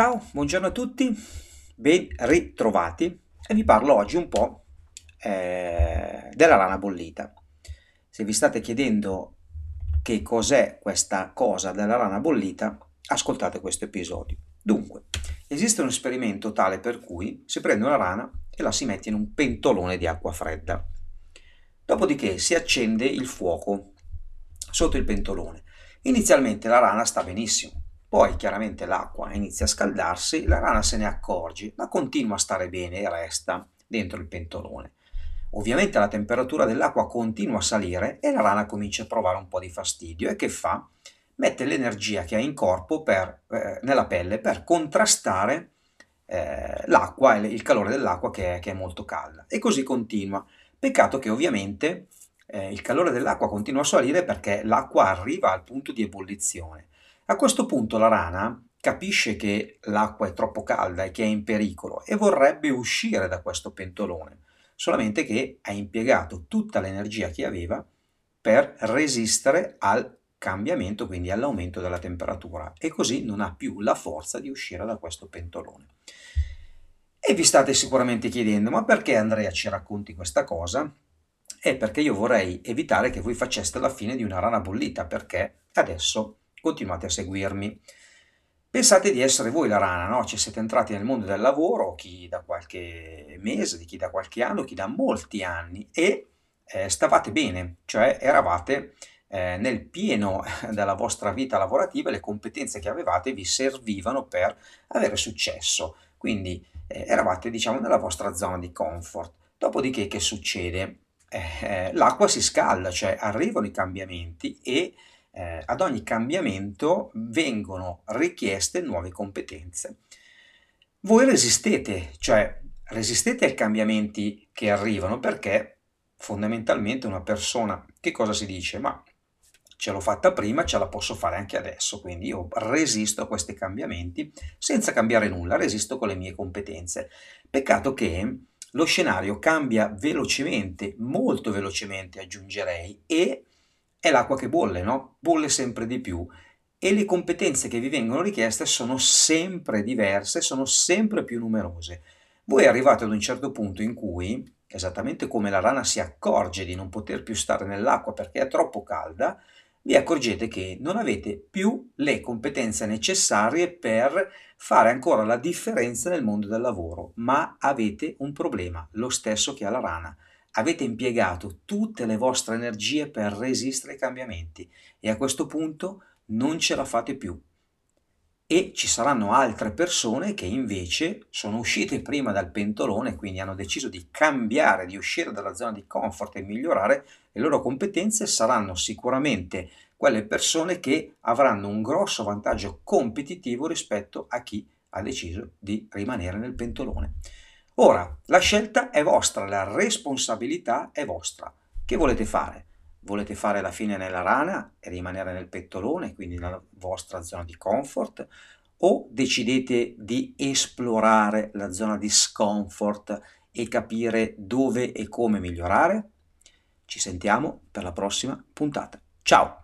Ciao, buongiorno a tutti, ben ritrovati e vi parlo oggi un po' eh, della rana bollita. Se vi state chiedendo che cos'è questa cosa della rana bollita, ascoltate questo episodio. Dunque, esiste un esperimento tale per cui si prende una rana e la si mette in un pentolone di acqua fredda. Dopodiché si accende il fuoco sotto il pentolone. Inizialmente la rana sta benissimo, poi chiaramente l'acqua inizia a scaldarsi, la rana se ne accorge, ma continua a stare bene e resta dentro il pentolone. Ovviamente la temperatura dell'acqua continua a salire e la rana comincia a provare un po' di fastidio e che fa? Mette l'energia che ha in corpo per, eh, nella pelle per contrastare eh, l'acqua e il calore dell'acqua che è, che è, molto calda e così continua. Peccato che ovviamente eh, il calore dell'acqua continua a salire perché l'acqua arriva al punto di ebollizione a questo punto la rana capisce che l'acqua è troppo calda e che è in pericolo e vorrebbe uscire da questo pentolone, solamente che ha impiegato tutta l'energia che aveva per resistere al cambiamento, quindi all'aumento della temperatura e così non ha più la forza di uscire da questo pentolone. E vi state sicuramente chiedendo, ma perché Andrea ci racconti questa cosa? È perché io vorrei evitare che voi faceste la fine di una rana bollita, perché adesso continuate a seguirmi. Pensate di essere voi la rana, no? Ci siete entrati nel mondo del lavoro, chi da qualche mese, chi da qualche anno, chi da molti anni e eh, stavate bene, cioè eravate eh, nel pieno della vostra vita lavorativa, le competenze che avevate vi servivano per avere successo, quindi eh, eravate diciamo nella vostra zona di comfort. Dopodiché che succede? Eh, eh, l'acqua si scalda, cioè arrivano i cambiamenti e eh, ad ogni cambiamento vengono richieste nuove competenze. Voi resistete, cioè resistete ai cambiamenti che arrivano perché fondamentalmente una persona, che cosa si dice? Ma ce l'ho fatta prima, ce la posso fare anche adesso, quindi io resisto a questi cambiamenti senza cambiare nulla, resisto con le mie competenze. Peccato che lo scenario cambia velocemente, molto velocemente aggiungerei, e è l'acqua che bolle, no? Bolle sempre di più e le competenze che vi vengono richieste sono sempre diverse, sono sempre più numerose. Voi arrivate ad un certo punto in cui, esattamente come la rana si accorge di non poter più stare nell'acqua perché è troppo calda, vi accorgete che non avete più le competenze necessarie per fare ancora la differenza nel mondo del lavoro, ma avete un problema, lo stesso che ha la rana avete impiegato tutte le vostre energie per resistere ai cambiamenti e a questo punto non ce la fate più. E ci saranno altre persone che invece sono uscite prima dal pentolone, quindi hanno deciso di cambiare, di uscire dalla zona di comfort e migliorare le loro competenze, saranno sicuramente quelle persone che avranno un grosso vantaggio competitivo rispetto a chi ha deciso di rimanere nel pentolone. Ora, la scelta è vostra, la responsabilità è vostra. Che volete fare? Volete fare la fine nella rana e rimanere nel pettolone, quindi nella vostra zona di comfort? O decidete di esplorare la zona di scomfort e capire dove e come migliorare? Ci sentiamo per la prossima puntata. Ciao!